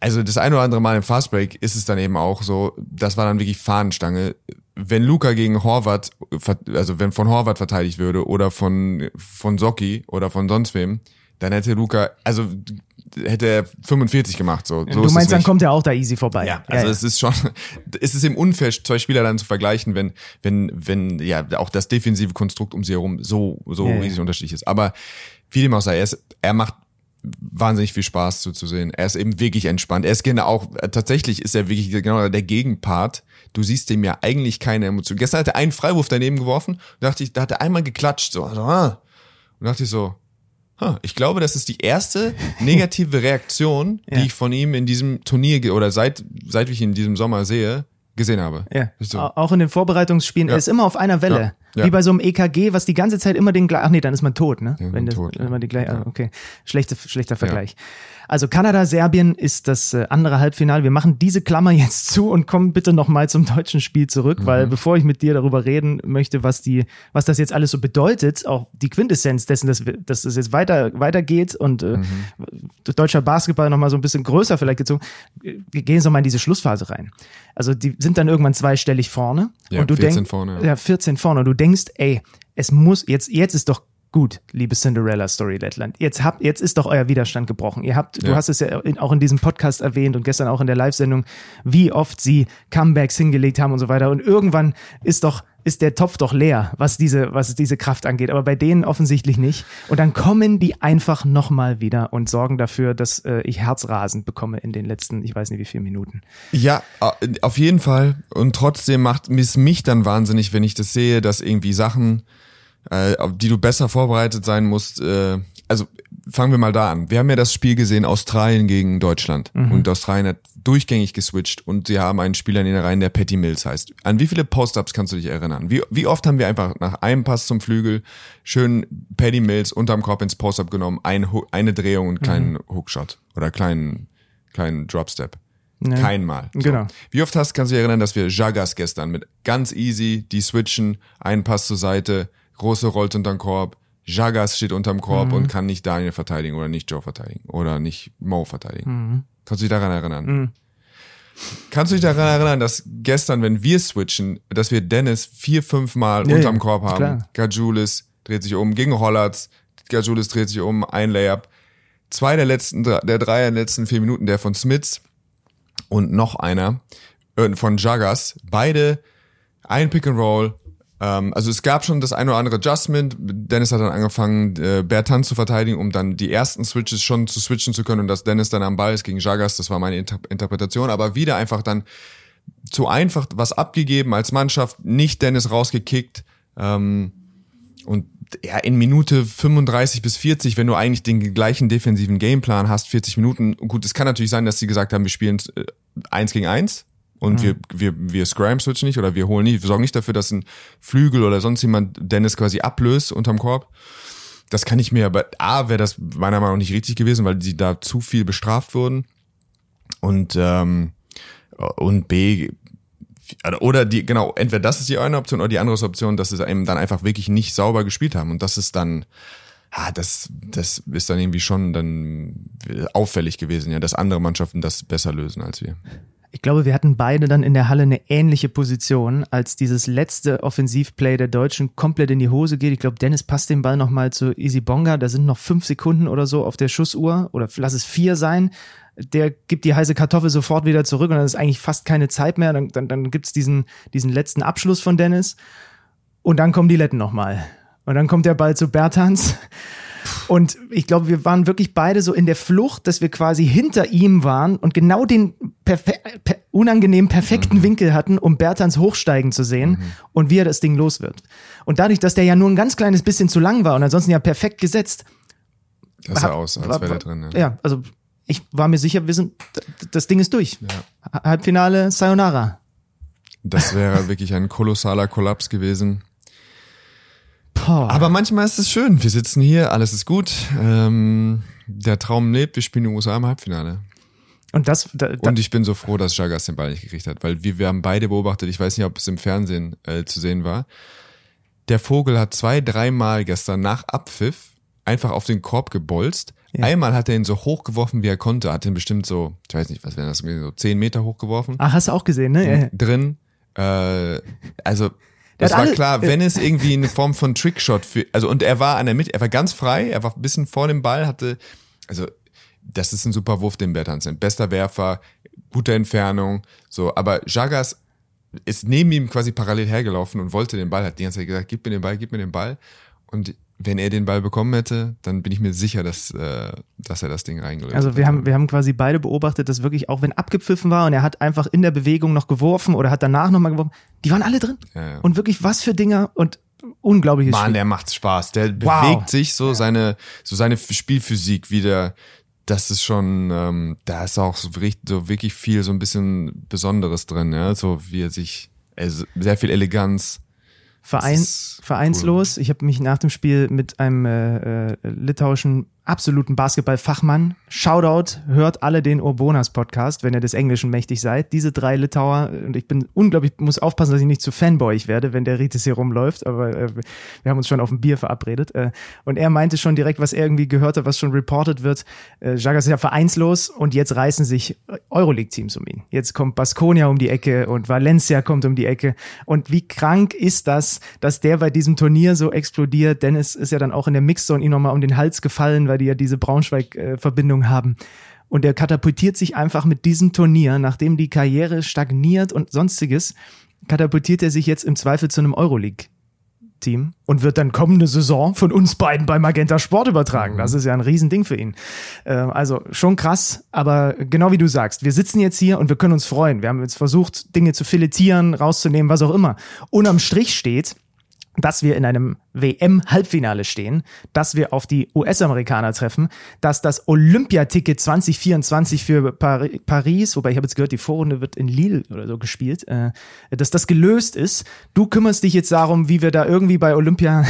also das ein oder andere Mal im Fastbreak ist es dann eben auch so, das war dann wirklich Fahnenstange. Wenn Luca gegen Horvath, also wenn von Horvath verteidigt würde oder von, von Socki oder von sonst wem, dann hätte Luca, also hätte er 45 gemacht. So, so
du meinst, dann kommt er auch da easy vorbei.
Ja, also es ist schon, es ist eben unfair, zwei Spieler dann zu vergleichen, wenn, wenn, wenn, ja, auch das defensive Konstrukt um sie herum so, so
Ja, ja.
riesig unterschiedlich ist. Aber wie dem auch sei, er, ist, er macht wahnsinnig viel Spaß zuzusehen. Er ist eben wirklich entspannt. Er ist genau auch, äh, tatsächlich ist er wirklich genau der Gegenpart. Du siehst dem ja eigentlich keine Emotion. Gestern hat er einen Freiwurf daneben geworfen, da dachte ich, da hat er einmal geklatscht, so, ah. und dachte ich so, ich glaube, das ist die erste negative Reaktion,
Ja.
die ich von ihm in diesem Turnier oder seit, seit ich ihn in diesem Sommer sehe, gesehen habe.
Ja.
So,
Au- Auch in den Vorbereitungsspielen, er ist immer auf einer Welle.
Ja. Ja.
Wie bei so einem EKG, was die ganze Zeit immer den gleichen. Ach nee, dann ist man tot, ne?
Ja,
Wenn das,
tot,
wenn
ja.
man die gleiche. ah, Okay. Schlechte, schlechter Vergleich. Also Kanada, Serbien ist das äh, andere Halbfinale. Wir machen diese Klammer jetzt zu und kommen bitte nochmal zum deutschen Spiel zurück,
Mhm.
weil bevor ich mit dir darüber reden möchte, was die, was das jetzt alles so bedeutet, auch die Quintessenz dessen, dass, dass es jetzt weiter, weitergeht und äh,
Mhm.
deutscher Basketball nochmal so ein bisschen größer vielleicht gezogen. Wir gehen jetzt nochmal in diese Schlussphase rein. Also die sind dann irgendwann zweistellig vorne
Ja,
und du
14
denkst,
vorne, ja.
ja, 14 vorne und du denkst, ey, es muss jetzt jetzt ist doch gut, liebe Cinderella Story Lettland. Jetzt habt jetzt ist doch euer Widerstand gebrochen. Ihr habt du
Ja.
hast es ja in, auch in diesem Podcast erwähnt und gestern auch in der Live-Sendung, wie oft sie Comebacks hingelegt haben und so weiter und irgendwann ist doch ist der Topf doch leer, was diese was diese Kraft angeht, aber bei denen offensichtlich nicht und dann kommen die einfach nochmal wieder und sorgen dafür, dass äh, ich herzrasend bekomme in den letzten, ich weiß nicht wie viele Minuten.
Ja, äh, auf jeden Fall. Und trotzdem macht es mich dann wahnsinnig, wenn ich das sehe, dass irgendwie Sachen, äh, auf die du besser vorbereitet sein musst. Äh, also fangen wir mal da an. Wir haben ja das Spiel gesehen, Australien gegen Deutschland. Und Australien hat durchgängig geswitcht und sie haben einen Spieler in den Reihen, der Patty Mills heißt. An wie viele Post-Ups kannst du dich erinnern? Wie, wie oft haben wir einfach nach einem Pass zum Flügel schön Patty Mills unterm Korb ins Post-Up genommen, ein, eine Drehung und einen kleinen Hookshot oder kleinen, kleinen Dropstep?
Nee.
Kein Mal. So.
Genau.
Wie oft hast, kannst du dich erinnern, dass wir Jagas gestern mit ganz easy, die switchen, einen Pass zur Seite, große rollt unterm Korb, Jagas steht unterm Korb
Mhm.
und kann nicht Daniel verteidigen oder nicht Joe verteidigen oder nicht Mo verteidigen.
Mhm.
Kannst du dich daran erinnern? Kannst du dich daran erinnern, dass gestern, wenn wir switchen, dass wir Dennis vier, fünf Mal
Ja,
unterm Korb haben?
klar.
Gajulis dreht sich um, gegen Hollatz, Gajulis dreht sich um, ein Layup. Zwei der letzten, der drei der letzten vier Minuten, der von Smiths, und noch einer äh, von Jagas. Beide ein Pick and Roll. Ähm, also es gab schon das ein oder andere Adjustment. Dennis hat dann angefangen, äh, Bertan zu verteidigen, um dann die ersten Switches schon zu switchen zu können und dass Dennis dann am Ball ist gegen Jagas. Das war meine Inter Interpretation. Aber wieder einfach dann zu einfach was abgegeben als Mannschaft, nicht Dennis rausgekickt. Ähm, und ja, in Minute 35 bis 40, wenn du eigentlich den gleichen defensiven Gameplan hast, 40 Minuten, gut, es kann natürlich sein, dass sie gesagt haben, wir spielen äh, eins gegen eins und mhm. wir, wir, wir scram switch nicht oder wir holen nicht, wir sorgen nicht dafür, dass ein Flügel oder sonst jemand Dennis quasi ablöst unterm Korb. Das kann ich mir, aber A, wäre das meiner Meinung nach nicht richtig gewesen, weil sie da zu viel bestraft wurden. Und, ähm, und B, oder die, genau, entweder das ist die eine Option oder die andere Option, dass sie eben dann einfach wirklich nicht sauber gespielt haben. Und das ist dann, ah, das, das ist dann irgendwie schon dann auffällig gewesen, ja, dass andere Mannschaften das besser lösen als wir.
Ich glaube, wir hatten beide dann in der Halle eine ähnliche Position, als dieses letzte Offensivplay der Deutschen komplett in die Hose geht. Ich glaube, Dennis passt den Ball nochmal zu Easy Bonga. Da sind noch fünf Sekunden oder so auf der Schussuhr oder lass es vier sein der gibt die heiße Kartoffel sofort wieder zurück und dann ist eigentlich fast keine Zeit mehr. Dann, dann, dann gibt's diesen, diesen letzten Abschluss von Dennis und dann kommen die Letten nochmal. Und dann kommt der Ball zu Bertans. Und ich glaube, wir waren wirklich beide so in der Flucht, dass wir quasi hinter ihm waren und genau den perfe per unangenehm perfekten mhm. Winkel hatten, um Bertans hochsteigen zu sehen mhm. und wie er das Ding los wird. Und dadurch, dass der ja nur ein ganz kleines bisschen zu lang war und ansonsten ja perfekt gesetzt.
Das sah aus, als wäre der drin.
Ja. ja, also ich war mir sicher, wir sind, das Ding ist durch. Ja. Halbfinale, Sayonara.
Das wäre wirklich ein kolossaler Kollaps gewesen. Boah. Aber manchmal ist es schön. Wir sitzen hier, alles ist gut. Ähm, der Traum lebt, wir spielen den USA im Halbfinale.
Und das,
da, da und ich bin so froh, dass Jagas den Ball nicht gekriegt hat, weil wir, wir haben beide beobachtet. Ich weiß nicht, ob es im Fernsehen äh, zu sehen war. Der Vogel hat zwei, dreimal gestern nach Abpfiff einfach auf den Korb gebolzt ja. Einmal hat er ihn so hochgeworfen, wie er konnte. Hat ihn bestimmt so, ich weiß nicht, was wäre das, so zehn Meter hochgeworfen.
Ach, hast du auch gesehen, ne?
Drin. Äh, also, das war klar, wenn es irgendwie eine Form von Trickshot für, also und er war an der Mitte, er war ganz frei, er war ein bisschen vor dem Ball, hatte, also das ist ein super Wurf, den Bertans sind. Bester Werfer, gute Entfernung, so, aber Jagas ist neben ihm quasi parallel hergelaufen und wollte den Ball, hat die ganze Zeit gesagt, gib mir den Ball, gib mir den Ball. Und wenn er den Ball bekommen hätte, dann bin ich mir sicher, dass, äh, dass er das Ding reingelöst
hat. Also wir haben, wir haben quasi beide beobachtet, dass wirklich auch wenn abgepfiffen war und er hat einfach in der Bewegung noch geworfen oder hat danach nochmal geworfen, die waren alle drin. Ja, ja. Und wirklich was für Dinger und unglaubliches
Mann, Spiel. der macht Spaß. Der wow. bewegt sich so ja. seine, so seine Spielphysik wieder. Das ist schon, ähm, da ist auch so, so wirklich viel, so ein bisschen Besonderes drin, ja. So wie er sich, also sehr viel Eleganz
Verein, vereinslos. Cool. Ich habe mich nach dem Spiel mit einem äh, äh, litauischen absoluten Basketballfachmann. Shoutout, hört alle den Urbonas Podcast, wenn ihr des Englischen mächtig seid. Diese drei Litauer, und ich bin unglaublich, muss aufpassen, dass ich nicht zu Fanboy werde, wenn der Ritis hier rumläuft, aber äh, wir haben uns schon auf ein Bier verabredet. Äh, und er meinte schon direkt, was er irgendwie gehört hat, was schon reported wird. Äh, Jagas ist ja vereinslos und jetzt reißen sich Euroleague-Teams um ihn. Jetzt kommt Baskonia um die Ecke und Valencia kommt um die Ecke. Und wie krank ist das, dass der bei diesem Turnier so explodiert? Dennis ist ja dann auch in der Mixzone ihn nochmal um den Hals gefallen, weil die ja diese Braunschweig-Verbindung haben. Und er katapultiert sich einfach mit diesem Turnier, nachdem die Karriere stagniert und sonstiges, katapultiert er sich jetzt im Zweifel zu einem Euroleague. Team und wird dann kommende Saison von uns beiden bei Magenta Sport übertragen. Das ist ja ein Riesending für ihn. Ähm, also schon krass, aber genau wie du sagst, wir sitzen jetzt hier und wir können uns freuen. Wir haben jetzt versucht, Dinge zu filetieren, rauszunehmen, was auch immer. Unterm Strich steht, dass wir in einem WM-Halbfinale stehen, dass wir auf die US-Amerikaner treffen, dass das Olympiaticket 2024 für Par Paris, wobei ich habe jetzt gehört, die Vorrunde wird in Lille oder so gespielt, äh, dass das gelöst ist. Du kümmerst dich jetzt darum, wie wir da irgendwie bei Olympia,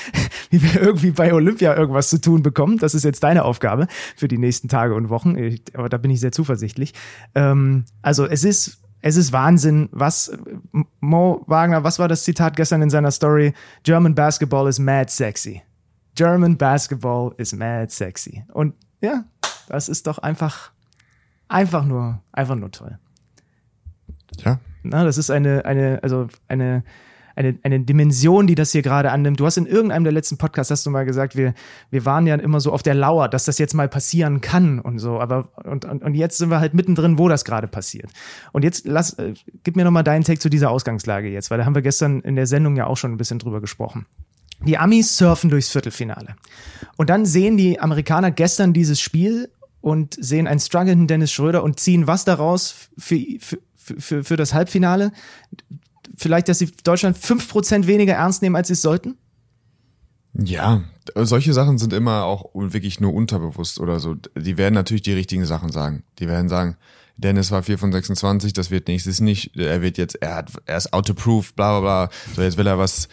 wie wir irgendwie bei Olympia irgendwas zu tun bekommen. Das ist jetzt deine Aufgabe für die nächsten Tage und Wochen. Ich, aber da bin ich sehr zuversichtlich. Ähm, also es ist es ist Wahnsinn, was Mo Wagner, was war das Zitat gestern in seiner Story? German Basketball is mad sexy. German Basketball is mad sexy. Und ja, das ist doch einfach, einfach nur, einfach nur toll.
Ja.
Na, das ist eine, eine, also eine, eine, eine Dimension, die das hier gerade annimmt. Du hast in irgendeinem der letzten Podcasts hast du mal gesagt, wir, wir waren ja immer so auf der Lauer, dass das jetzt mal passieren kann und so. Aber und, und, und jetzt sind wir halt mittendrin, wo das gerade passiert. Und jetzt lass, äh, gib mir nochmal deinen Take zu dieser Ausgangslage jetzt, weil da haben wir gestern in der Sendung ja auch schon ein bisschen drüber gesprochen. Die Amis surfen durchs Viertelfinale. Und dann sehen die Amerikaner gestern dieses Spiel und sehen einen strugglenden Dennis Schröder und ziehen was daraus für, für, für, für das Halbfinale? Vielleicht, dass sie Deutschland fünf Prozent weniger ernst nehmen, als sie es sollten?
Ja, solche Sachen sind immer auch wirklich nur unterbewusst oder so. Die werden natürlich die richtigen Sachen sagen. Die werden sagen, Dennis war 4 von 26, das wird nächstes nicht. Er wird jetzt, er hat, er ist autoproof, bla bla bla. So, jetzt will er was.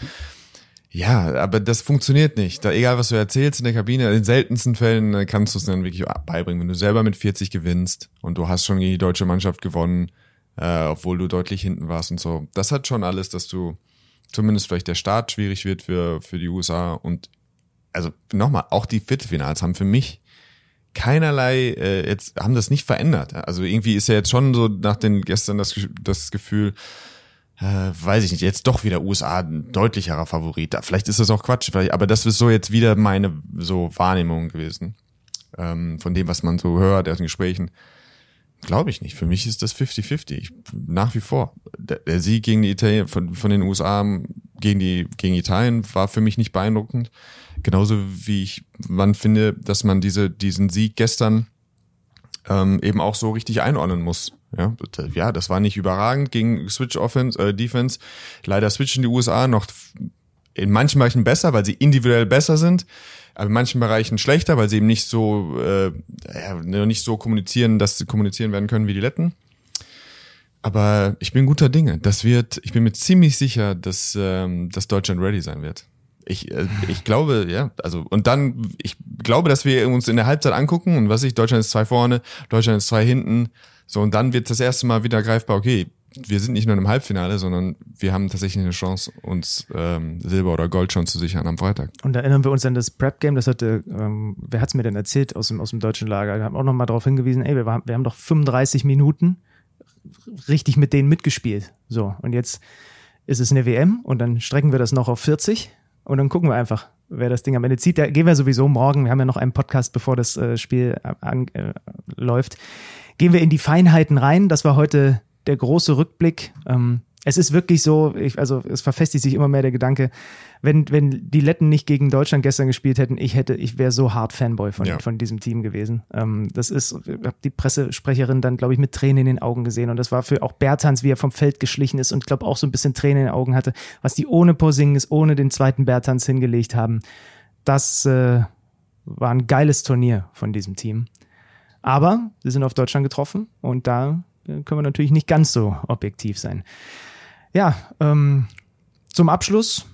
Ja, aber das funktioniert nicht. Da, egal, was du erzählst in der Kabine, in seltensten Fällen äh, kannst du es dann wirklich beibringen. Wenn du selber mit 40 gewinnst und du hast schon gegen die deutsche Mannschaft gewonnen, äh, obwohl du deutlich hinten warst und so. Das hat schon alles, dass du zumindest vielleicht der Start schwierig wird für, für die USA. Und also nochmal, auch die Viertelfinals haben für mich keinerlei, äh, jetzt haben das nicht verändert. Also irgendwie ist ja jetzt schon so nach den gestern das, das Gefühl, äh, weiß ich nicht, jetzt doch wieder USA ein deutlicherer Favorit. Vielleicht ist das auch Quatsch, aber das ist so jetzt wieder meine so Wahrnehmung gewesen. Ähm, von dem, was man so hört aus den Gesprächen. Glaube ich nicht. Für mich ist das 50-50. Nach wie vor. Der, der, Sieg gegen die Italien, von, von den USA gegen die, gegen Italien war für mich nicht beeindruckend. Genauso wie ich, man finde, dass man diese, diesen Sieg gestern ähm, eben auch so richtig einordnen muss. Ja, ja, das war nicht überragend gegen Switch Offense, äh, Defense. Leider switchen die USA noch in manchen Bereichen besser, weil sie individuell besser sind aber in manchen Bereichen schlechter, weil sie eben nicht so äh, ja, nicht so kommunizieren, dass sie kommunizieren werden können wie die Letten. Aber ich bin guter Dinge. Das wird, ich bin mir ziemlich sicher, dass, ähm, dass Deutschland ready sein wird. Ich, äh, ich glaube, ja, also und dann, ich glaube, dass wir uns in der Halbzeit angucken und was ich, Deutschland ist zwei vorne, Deutschland ist zwei hinten. So, und dann wird das erste Mal wieder greifbar, okay, wir sind nicht nur im Halbfinale, sondern wir haben tatsächlich eine Chance, uns ähm, Silber oder Gold schon zu sichern am Freitag.
Und da erinnern wir uns an das Prep-Game, das hatte, ähm, wer hat es mir denn erzählt aus dem, aus dem deutschen Lager? Wir haben auch nochmal darauf hingewiesen, ey, wir, waren, wir haben doch 35 Minuten richtig mit denen mitgespielt. So, und jetzt ist es eine WM und dann strecken wir das noch auf 40 und dann gucken wir einfach, wer das Ding am Ende zieht. Da gehen wir sowieso morgen, wir haben ja noch einen Podcast, bevor das äh, Spiel an, äh, läuft, gehen wir in die Feinheiten rein. Das war heute der große Rückblick. Ähm, es ist wirklich so, ich, also es verfestigt sich immer mehr der Gedanke, wenn, wenn die Letten nicht gegen Deutschland gestern gespielt hätten, ich hätte, ich wäre so hart Fanboy von, ja. von diesem Team gewesen. Ähm, das ist, ich habe die Pressesprecherin dann, glaube ich, mit Tränen in den Augen gesehen. Und das war für auch Bertans, wie er vom Feld geschlichen ist und glaube auch so ein bisschen Tränen in den Augen hatte, was die ohne Porzingis, ohne den zweiten Bertans hingelegt haben. Das äh, war ein geiles Turnier von diesem Team. Aber sie sind auf Deutschland getroffen und da können wir natürlich nicht ganz so objektiv sein. Ja, ähm, zum Abschluss.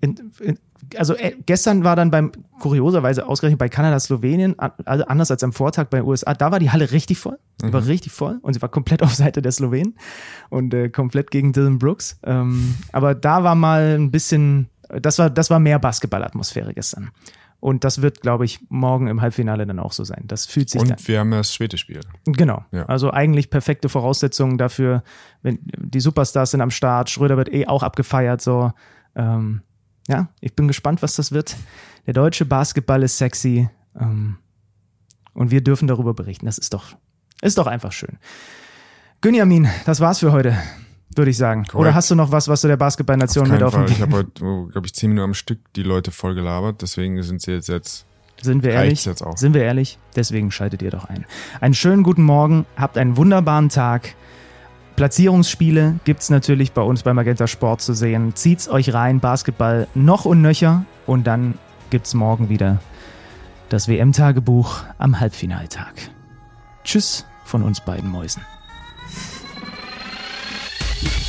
In, in, also äh, gestern war dann beim kurioserweise ausgerechnet bei Kanada Slowenien also anders als am Vortag bei den USA da war die Halle richtig voll sie mhm. war richtig voll und sie war komplett auf Seite der Slowenen und äh, komplett gegen Dylan Brooks ähm, aber da war mal ein bisschen das war das war mehr Basketballatmosphäre gestern und das wird, glaube ich, morgen im Halbfinale dann auch so sein. Das fühlt sich
Und
dann.
wir haben das späte Spiel.
Genau. Ja. Also eigentlich perfekte Voraussetzungen dafür, wenn die Superstars sind am Start, Schröder wird eh auch abgefeiert, so. Ähm, ja, ich bin gespannt, was das wird. Der deutsche Basketball ist sexy. Ähm, und wir dürfen darüber berichten. Das ist doch, ist doch einfach schön. Günjamin, das war's für heute würde ich sagen. Correct. Oder hast du noch was, was du der Basketballnation mit auf
dem Ich habe heute, oh, glaube ich, zehn Minuten am Stück die Leute voll gelabert, deswegen sind sie jetzt jetzt.
Sind wir ehrlich? Jetzt auch. Sind wir ehrlich? Deswegen schaltet ihr doch ein. Einen schönen guten Morgen, habt einen wunderbaren Tag. Platzierungsspiele gibt's natürlich bei uns bei Magenta Sport zu sehen. Zieht's euch rein, Basketball noch und nöcher. Und dann gibt's morgen wieder das WM-Tagebuch am Halbfinaltag. Tschüss von uns beiden Mäusen. Yeah.